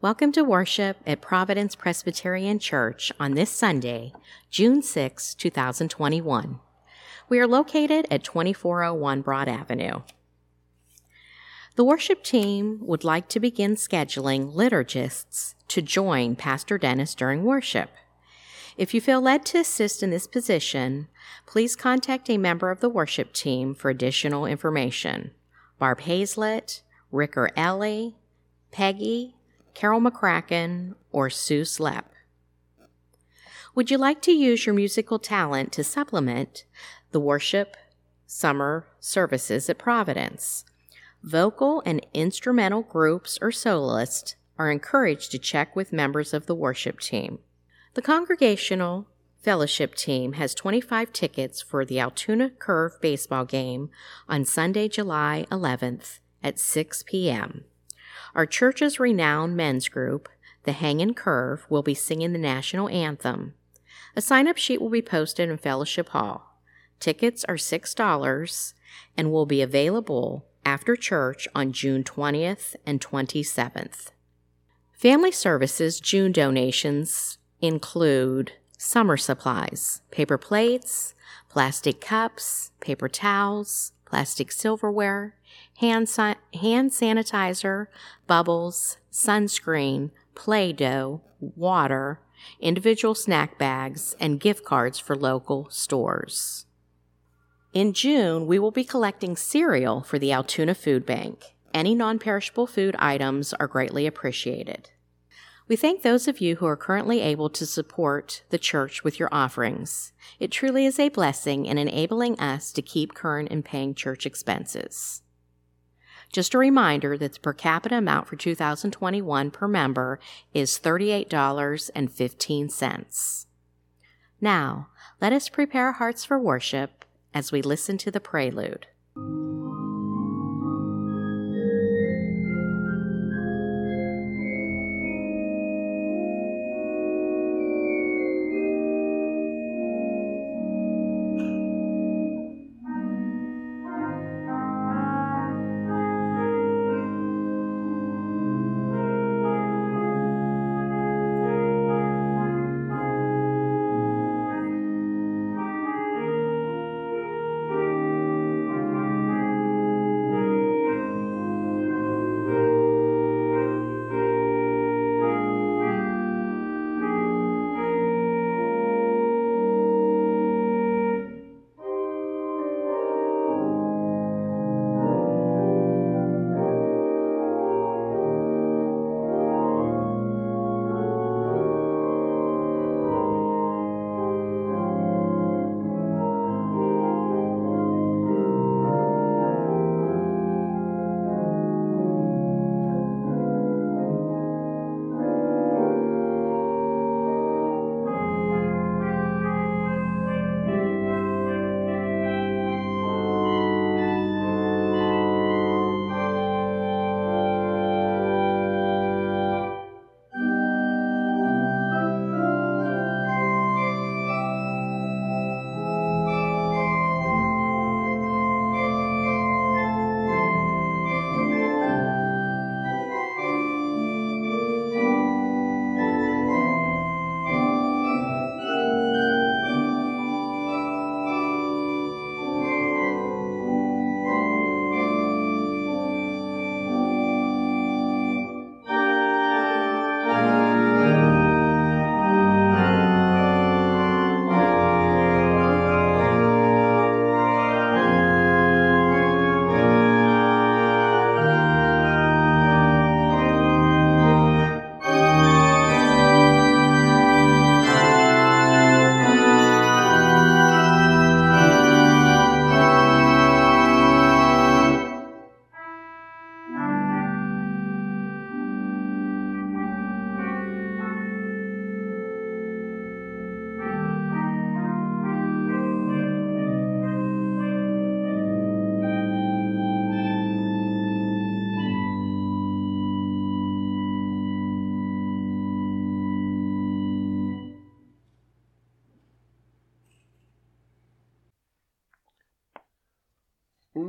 Welcome to worship at Providence Presbyterian Church on this Sunday, June 6, 2021. We are located at 2401 Broad Avenue. The worship team would like to begin scheduling liturgists to join Pastor Dennis during worship. If you feel led to assist in this position, please contact a member of the worship team for additional information. Barb Hazlett, Ricker Ellie, Peggy, Carol McCracken, or Sue Slepp. Would you like to use your musical talent to supplement the worship summer services at Providence? Vocal and instrumental groups or soloists are encouraged to check with members of the worship team. The Congregational Fellowship Team has 25 tickets for the Altoona Curve baseball game on Sunday, July 11th at 6 p.m. Our church's renowned men's group, the Hangin' Curve, will be singing the national anthem. A sign up sheet will be posted in Fellowship Hall. Tickets are $6 and will be available after church on June 20th and 27th. Family Services June donations include summer supplies, paper plates, plastic cups, paper towels, plastic silverware, hand, hand sanitizer, bubbles, sunscreen, Play Doh, water, individual snack bags, and gift cards for local stores. In June, we will be collecting cereal for the Altoona Food Bank. Any non perishable food items are greatly appreciated. We thank those of you who are currently able to support the church with your offerings. It truly is a blessing in enabling us to keep current in paying church expenses. Just a reminder that the per capita amount for 2021 per member is $38.15. Now, let us prepare our hearts for worship as we listen to the prelude.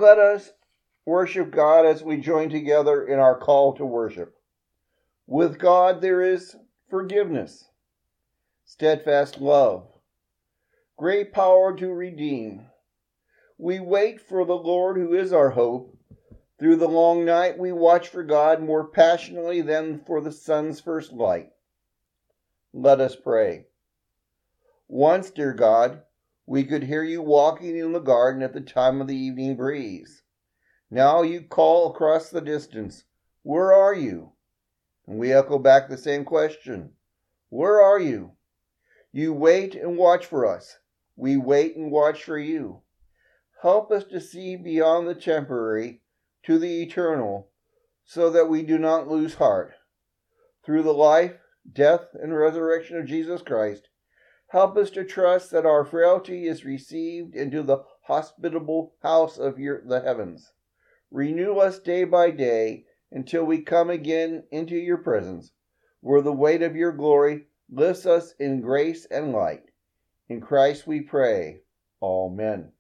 Let us worship God as we join together in our call to worship. With God there is forgiveness, steadfast love, great power to redeem. We wait for the Lord who is our hope. Through the long night we watch for God more passionately than for the sun's first light. Let us pray. Once, dear God, we could hear you walking in the garden at the time of the evening breeze. Now you call across the distance, Where are you? And we echo back the same question Where are you? You wait and watch for us. We wait and watch for you. Help us to see beyond the temporary to the eternal so that we do not lose heart. Through the life, death, and resurrection of Jesus Christ, Help us to trust that our frailty is received into the hospitable house of your, the heavens. Renew us day by day until we come again into your presence, where the weight of your glory lifts us in grace and light. In Christ we pray. Amen.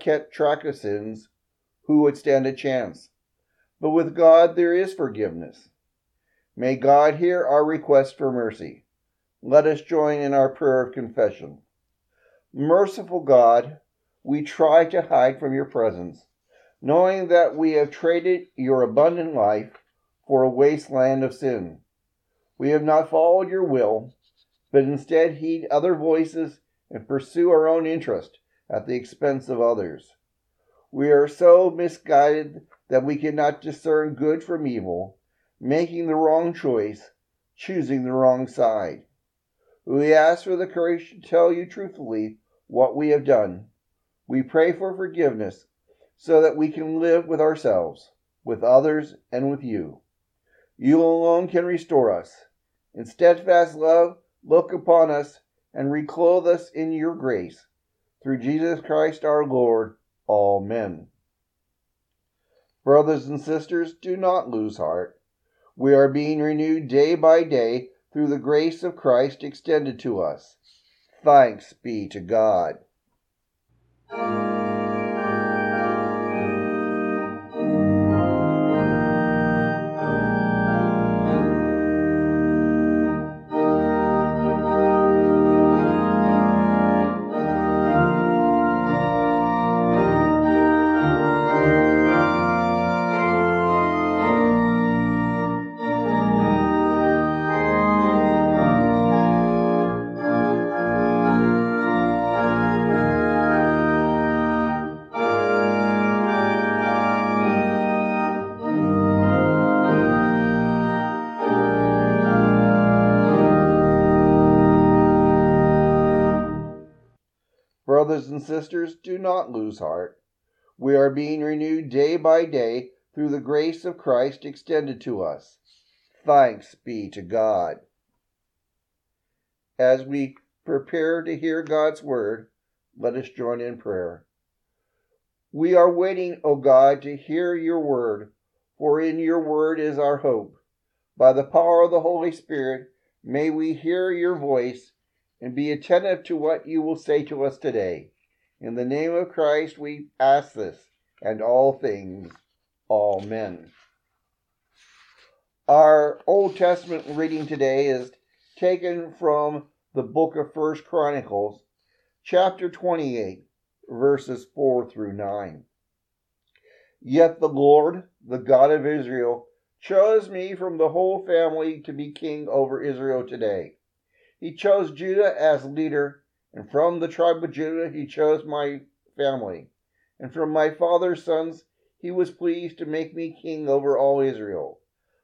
Kept track of sins, who would stand a chance? But with God there is forgiveness. May God hear our request for mercy. Let us join in our prayer of confession. Merciful God, we try to hide from your presence, knowing that we have traded your abundant life for a wasteland of sin. We have not followed your will, but instead heed other voices and pursue our own interest at the expense of others. We are so misguided that we cannot discern good from evil, making the wrong choice, choosing the wrong side. We ask for the courage to tell you truthfully what we have done. We pray for forgiveness so that we can live with ourselves, with others, and with you. You alone can restore us. In steadfast love, look upon us and reclothe us in your grace. Through Jesus Christ our Lord. Amen. Brothers and sisters, do not lose heart. We are being renewed day by day through the grace of Christ extended to us. Thanks be to God. Sisters, do not lose heart. We are being renewed day by day through the grace of Christ extended to us. Thanks be to God. As we prepare to hear God's word, let us join in prayer. We are waiting, O God, to hear your word, for in your word is our hope. By the power of the Holy Spirit, may we hear your voice and be attentive to what you will say to us today. In the name of Christ, we ask this and all things. all men. Our Old Testament reading today is taken from the book of First Chronicles, chapter 28, verses 4 through 9. Yet the Lord, the God of Israel, chose me from the whole family to be king over Israel today he chose Judah as leader, and from the tribe of Judah he chose my family. And from my father's sons he was pleased to make me king over all Israel.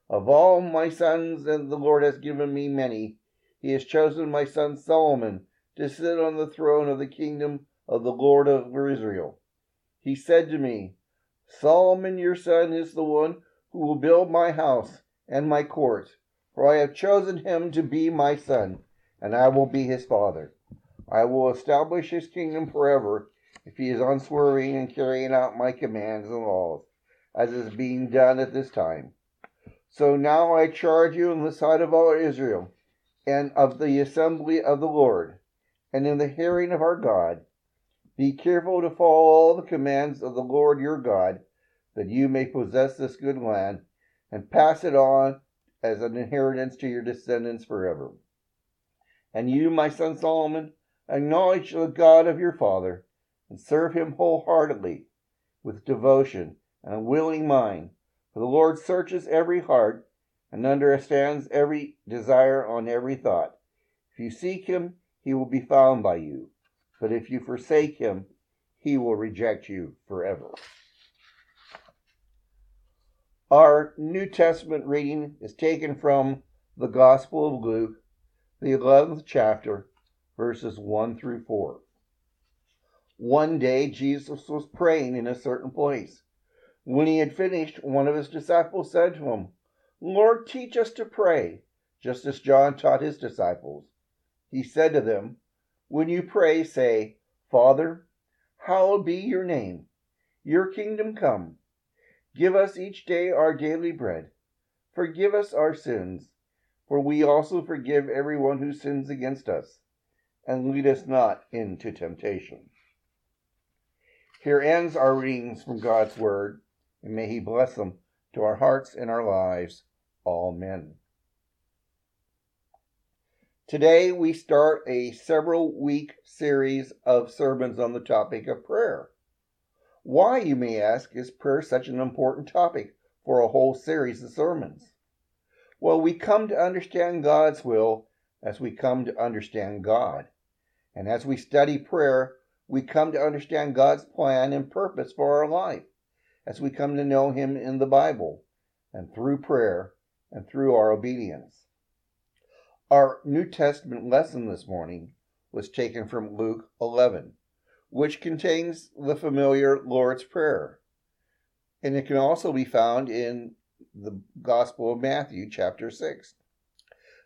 Of all my sons, and the Lord has given me many, he has chosen my son Solomon to sit on the throne of the kingdom of the Lord of Israel. He said to me, Solomon your son is the one who will build my house and my court, for I have chosen him to be my son and I will be his father. I will establish his kingdom forever if he is unswerving in carrying out my commands and laws, as is being done at this time. So now I charge you in the sight of all Israel and of the assembly of the Lord, and in the hearing of our God, be careful to follow all the commands of the Lord your God, that you may possess this good land and pass it on as an inheritance to your descendants forever. And you, my son Solomon, acknowledge the God of your father, and serve him wholeheartedly, with devotion and a willing mind. For the Lord searches every heart and understands every desire on every thought. If you seek him, he will be found by you. But if you forsake him, he will reject you forever. Our New Testament reading is taken from the Gospel of Luke, the 11th chapter, verses 1 through 4. One day Jesus was praying in a certain place. When he had finished, one of his disciples said to him, Lord, teach us to pray, just as John taught his disciples. He said to them, When you pray, say, Father, hallowed be your name. Your kingdom come. Give us each day our daily bread. Forgive us our sins for we also forgive everyone who sins against us, and lead us not into temptation. Here ends our readings from God's Word, and may He bless them to our hearts and our lives. Amen. Today we start a several week series of sermons on the topic of prayer. Why, you may ask, is prayer such an important topic for a whole series of sermons? Well, we come to understand God's will as we come to understand God. And as we study prayer, we come to understand God's plan and purpose for our life as we come to know Him in the Bible and through prayer and through our obedience. Our New Testament lesson this morning was taken from Luke 11, which contains the familiar Lord's Prayer. And it can also be found in the Gospel of Matthew, chapter 6.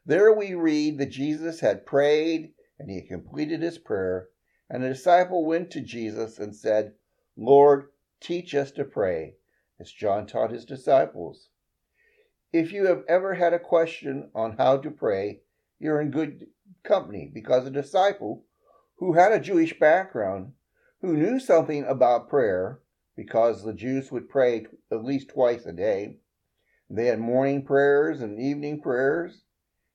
There we read that Jesus had prayed and he completed his prayer, and a disciple went to Jesus and said, Lord, teach us to pray, as John taught his disciples. If you have ever had a question on how to pray, you're in good company because a disciple who had a Jewish background, who knew something about prayer, because the Jews would pray at least twice a day. They had morning prayers and evening prayers,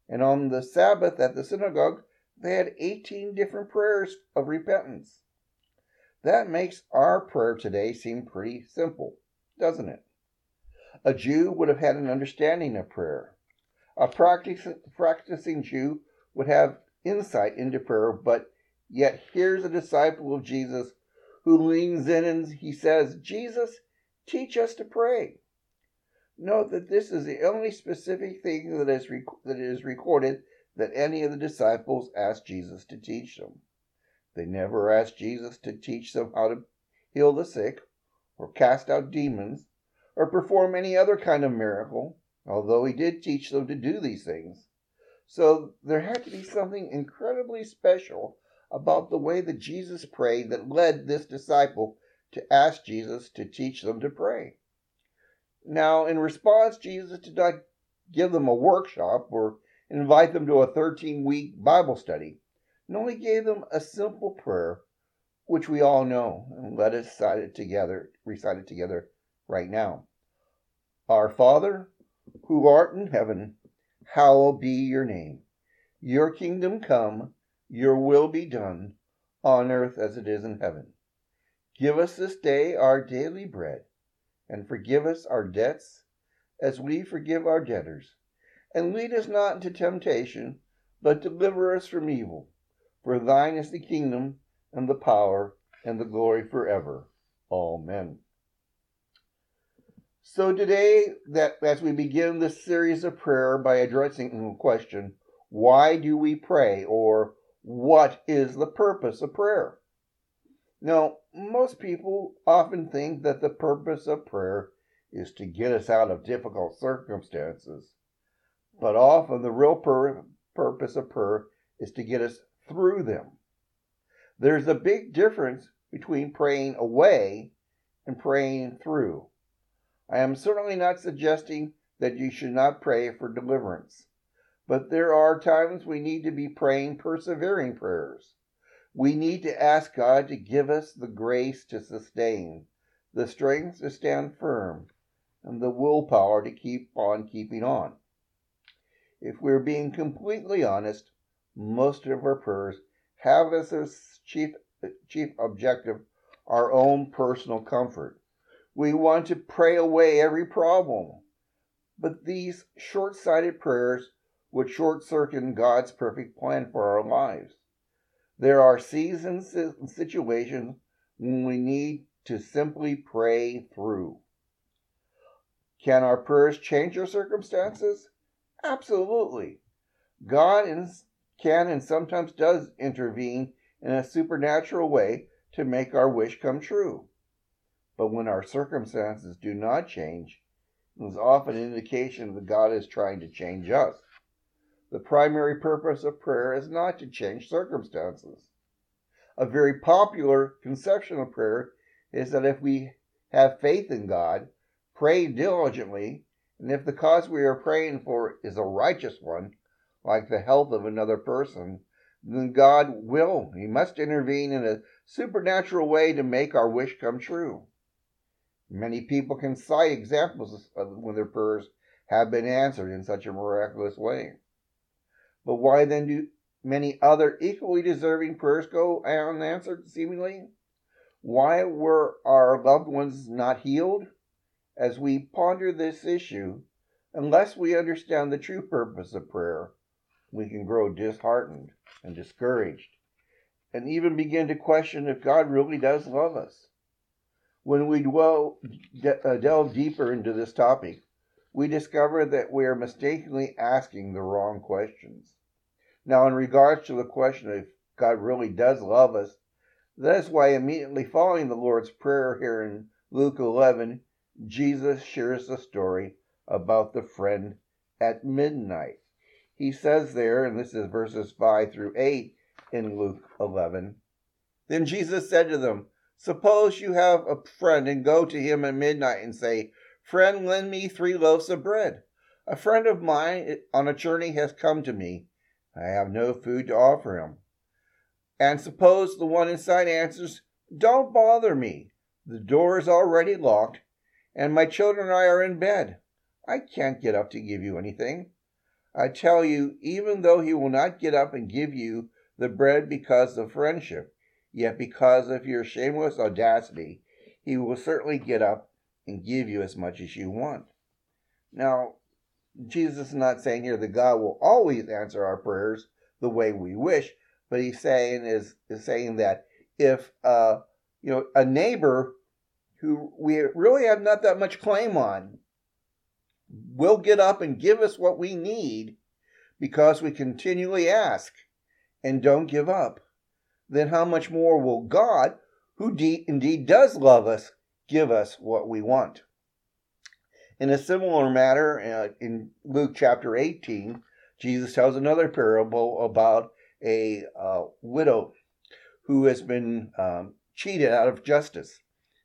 and on the Sabbath at the synagogue, they had 18 different prayers of repentance. That makes our prayer today seem pretty simple, doesn't it? A Jew would have had an understanding of prayer. A practicing Jew would have insight into prayer, but yet here's a disciple of Jesus who leans in and he says, Jesus, teach us to pray. Note that this is the only specific thing that is, rec- that is recorded that any of the disciples asked Jesus to teach them. They never asked Jesus to teach them how to heal the sick, or cast out demons, or perform any other kind of miracle, although he did teach them to do these things. So there had to be something incredibly special about the way that Jesus prayed that led this disciple to ask Jesus to teach them to pray. Now, in response, Jesus did not give them a workshop or invite them to a 13 week Bible study and only gave them a simple prayer, which we all know, and let us recite it together, recite it together right now. Our Father, who art in heaven, hallowed be your name. Your kingdom come, your will be done, on earth as it is in heaven. Give us this day our daily bread, and forgive us our debts as we forgive our debtors. And lead us not into temptation, but deliver us from evil. For thine is the kingdom, and the power, and the glory forever. Amen. So today, that as we begin this series of prayer by addressing the question, why do we pray, or what is the purpose of prayer? Now, most people often think that the purpose of prayer is to get us out of difficult circumstances, but often the real pur- purpose of prayer is to get us through them. There's a big difference between praying away and praying through. I am certainly not suggesting that you should not pray for deliverance, but there are times we need to be praying persevering prayers. We need to ask God to give us the grace to sustain, the strength to stand firm, and the willpower to keep on keeping on. If we're being completely honest, most of our prayers have as their chief, chief objective our own personal comfort. We want to pray away every problem. But these short sighted prayers would short circuit God's perfect plan for our lives. There are seasons and situations when we need to simply pray through. Can our prayers change our circumstances? Absolutely. God can and sometimes does intervene in a supernatural way to make our wish come true. But when our circumstances do not change, it is often an indication that God is trying to change us. The primary purpose of prayer is not to change circumstances. A very popular conception of prayer is that if we have faith in God, pray diligently, and if the cause we are praying for is a righteous one, like the health of another person, then God will, He must intervene in a supernatural way to make our wish come true. Many people can cite examples of when their prayers have been answered in such a miraculous way. But why then do many other equally deserving prayers go unanswered, seemingly? Why were our loved ones not healed? As we ponder this issue, unless we understand the true purpose of prayer, we can grow disheartened and discouraged, and even begin to question if God really does love us. When we dwell, de- uh, delve deeper into this topic, we discover that we are mistakenly asking the wrong questions. Now, in regards to the question if God really does love us, that is why immediately following the Lord's Prayer here in Luke 11, Jesus shares the story about the friend at midnight. He says there, and this is verses 5 through 8 in Luke 11. Then Jesus said to them, Suppose you have a friend and go to him at midnight and say, Friend, lend me three loaves of bread. A friend of mine on a journey has come to me. I have no food to offer him. And suppose the one inside answers, Don't bother me. The door is already locked, and my children and I are in bed. I can't get up to give you anything. I tell you, even though he will not get up and give you the bread because of friendship, yet because of your shameless audacity, he will certainly get up and give you as much as you want. Now, Jesus is not saying here that God will always answer our prayers the way we wish, but he's saying is, is saying that if uh, you know a neighbor who we really have not that much claim on will get up and give us what we need because we continually ask and don't give up, then how much more will God, who de- indeed does love us, give us what we want? In a similar matter, uh, in Luke chapter 18, Jesus tells another parable about a uh, widow who has been um, cheated out of justice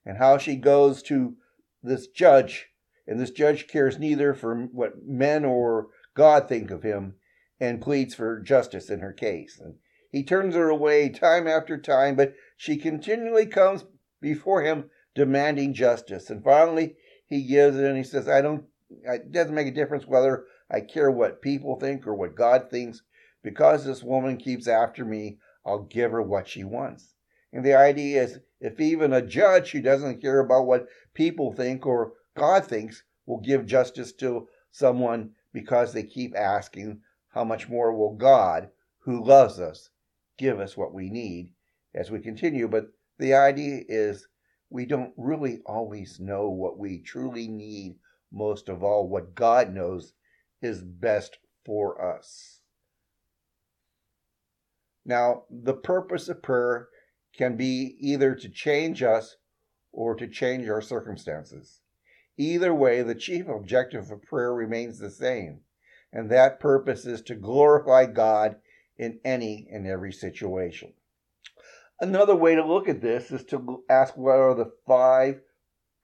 and how she goes to this judge, and this judge cares neither for what men or God think of him and pleads for justice in her case. And he turns her away time after time, but she continually comes before him demanding justice. And finally, he gives it and he says, I don't, it doesn't make a difference whether I care what people think or what God thinks. Because this woman keeps after me, I'll give her what she wants. And the idea is if even a judge who doesn't care about what people think or God thinks will give justice to someone because they keep asking, how much more will God, who loves us, give us what we need as we continue? But the idea is we don't really always know what we truly need most of all, what God knows is best for us. Now, the purpose of prayer can be either to change us or to change our circumstances. Either way, the chief objective of prayer remains the same, and that purpose is to glorify God in any and every situation. Another way to look at this is to ask what are the five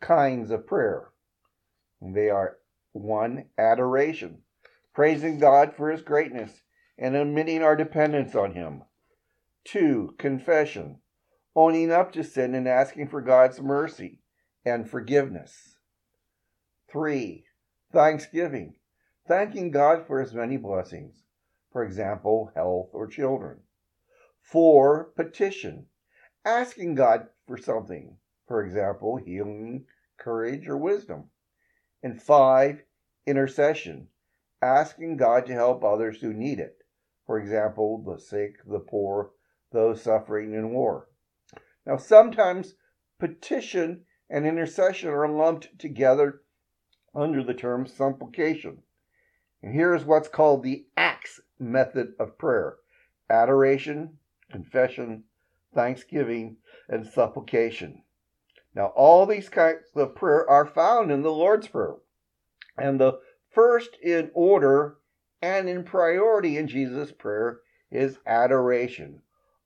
kinds of prayer. They are one, adoration, praising God for his greatness and admitting our dependence on him. Two, confession, owning up to sin and asking for God's mercy and forgiveness. Three, thanksgiving, thanking God for his many blessings, for example, health or children. Four, petition, asking God for something, for example, healing, courage, or wisdom. And five, intercession, asking God to help others who need it, for example, the sick, the poor, those suffering in war. Now, sometimes petition and intercession are lumped together under the term supplication. And here is what's called the ACTS method of prayer adoration, confession, thanksgiving, and supplication. Now, all these kinds of prayer are found in the Lord's Prayer. And the first in order and in priority in Jesus' prayer is adoration.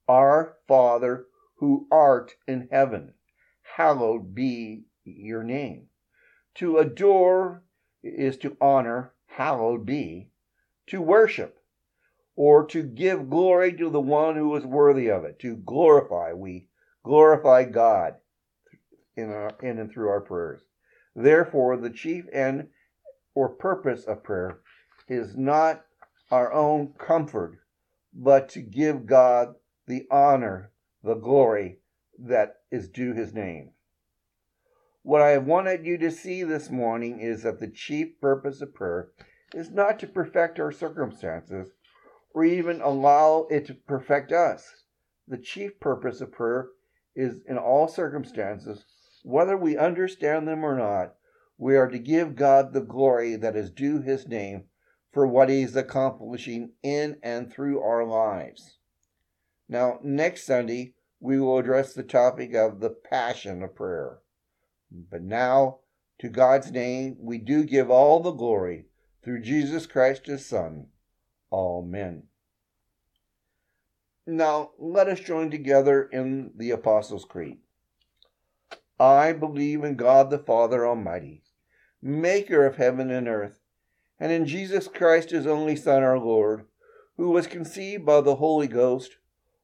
Our Father who art in heaven, hallowed be your name. To adore is to honor, hallowed be, to worship or to give glory to the one who is worthy of it, to glorify. We glorify God in, our, in and through our prayers. Therefore, the chief end or purpose of prayer is not our own comfort, but to give God the honor, the glory that is due his name. What I have wanted you to see this morning is that the chief purpose of prayer is not to perfect our circumstances, or even allow it to perfect us. The chief purpose of prayer is in all circumstances, whether we understand them or not, we are to give God the glory that is due his name for what he is accomplishing in and through our lives. Now, next Sunday, we will address the topic of the passion of prayer. But now, To God's name we do give all the glory through Jesus Christ his Son. Amen. Now let us join together in the Apostles' Creed. I believe in God the Father Almighty, maker of heaven and earth, and in Jesus Christ his only Son, our Lord, who was conceived by the Holy Ghost,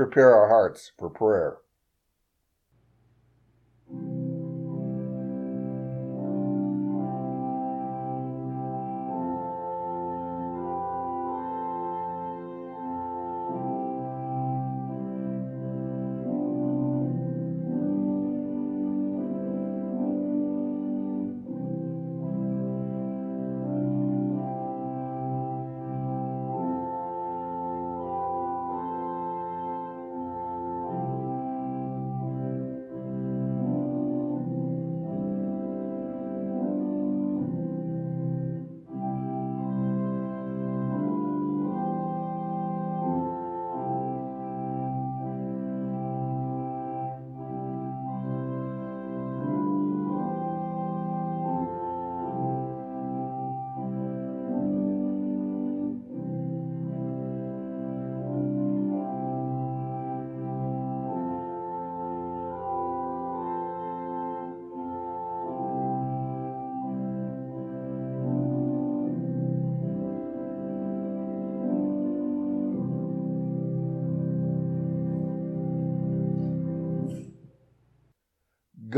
Prepare our hearts for prayer.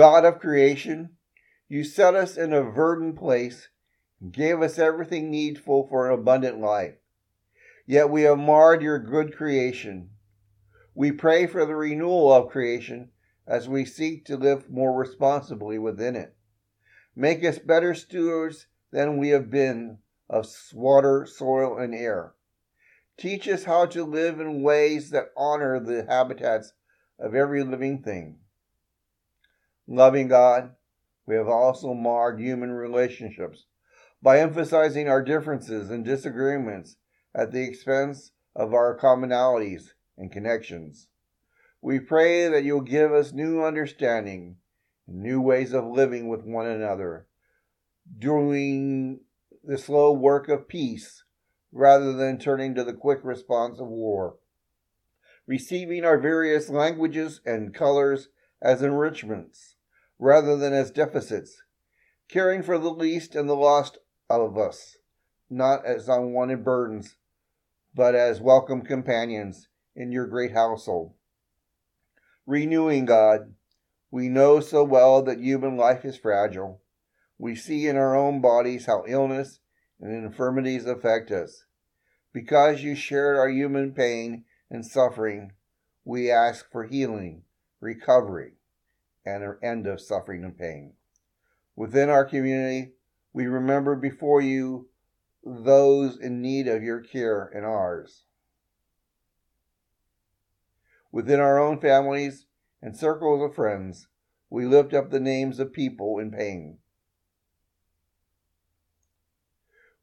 God of creation, you set us in a verdant place gave us everything needful for an abundant life. Yet we have marred your good creation. We pray for the renewal of creation as we seek to live more responsibly within it. Make us better stewards than we have been of water, soil, and air. Teach us how to live in ways that honor the habitats of every living thing. Loving God, we have also marred human relationships by emphasizing our differences and disagreements at the expense of our commonalities and connections. We pray that you'll give us new understanding and new ways of living with one another, doing the slow work of peace rather than turning to the quick response of war. Receiving our various languages and colors as enrichments rather than as deficits. Caring for the least and the lost of us, not as unwanted burdens, but as welcome companions in your great household. Renewing God, we know so well that human life is fragile. We see in our own bodies how illness and infirmities affect us. Because you shared our human pain and suffering, we ask for healing, recovery, and an end of suffering and pain. Within our community, we remember before you those in need of your care and ours. Within our own families and circles of friends, we lift up the names of people in pain.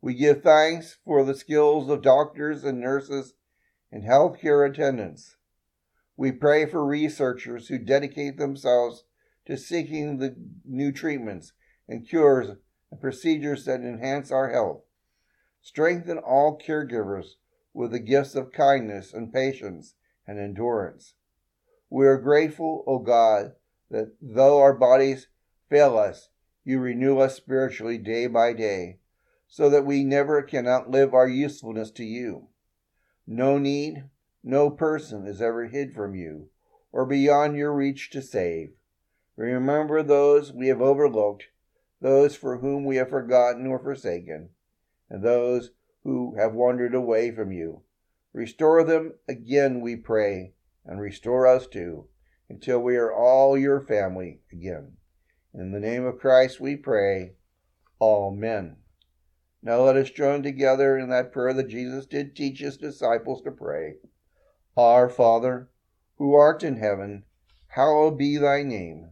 We give thanks for the skills of doctors and nurses and healthcare attendants. We pray for researchers who dedicate themselves to seeking the new treatments and cures and procedures that enhance our health. Strengthen all caregivers with the gifts of kindness and patience and endurance. We are grateful, O God, that though our bodies fail us, you renew us spiritually day by day so that we never can outlive our usefulness to you. No need, no person is ever hid from you or beyond your reach to save. Remember those we have overlooked, those for whom we have forgotten or forsaken, and those who have wandered away from you. Restore them again, we pray, and restore us too, until we are all your family again. In the name of Christ we pray. Amen. Now let us join together in that prayer that Jesus did teach his disciples to pray. Our Father, who art in heaven, hallowed be thy name.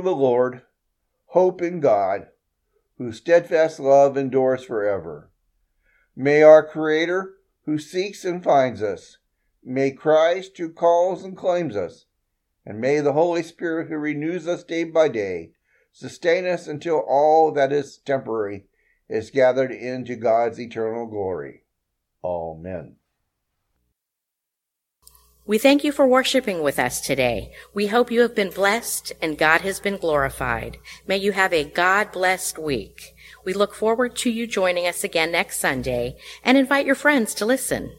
The Lord, hope in God, whose steadfast love endures forever. May our Creator, who seeks and finds us, may Christ, who calls and claims us, and may the Holy Spirit, who renews us day by day, sustain us until all that is temporary is gathered into God's eternal glory. Amen. We thank you for worshiping with us today. We hope you have been blessed and God has been glorified. May you have a God blessed week. We look forward to you joining us again next Sunday and invite your friends to listen.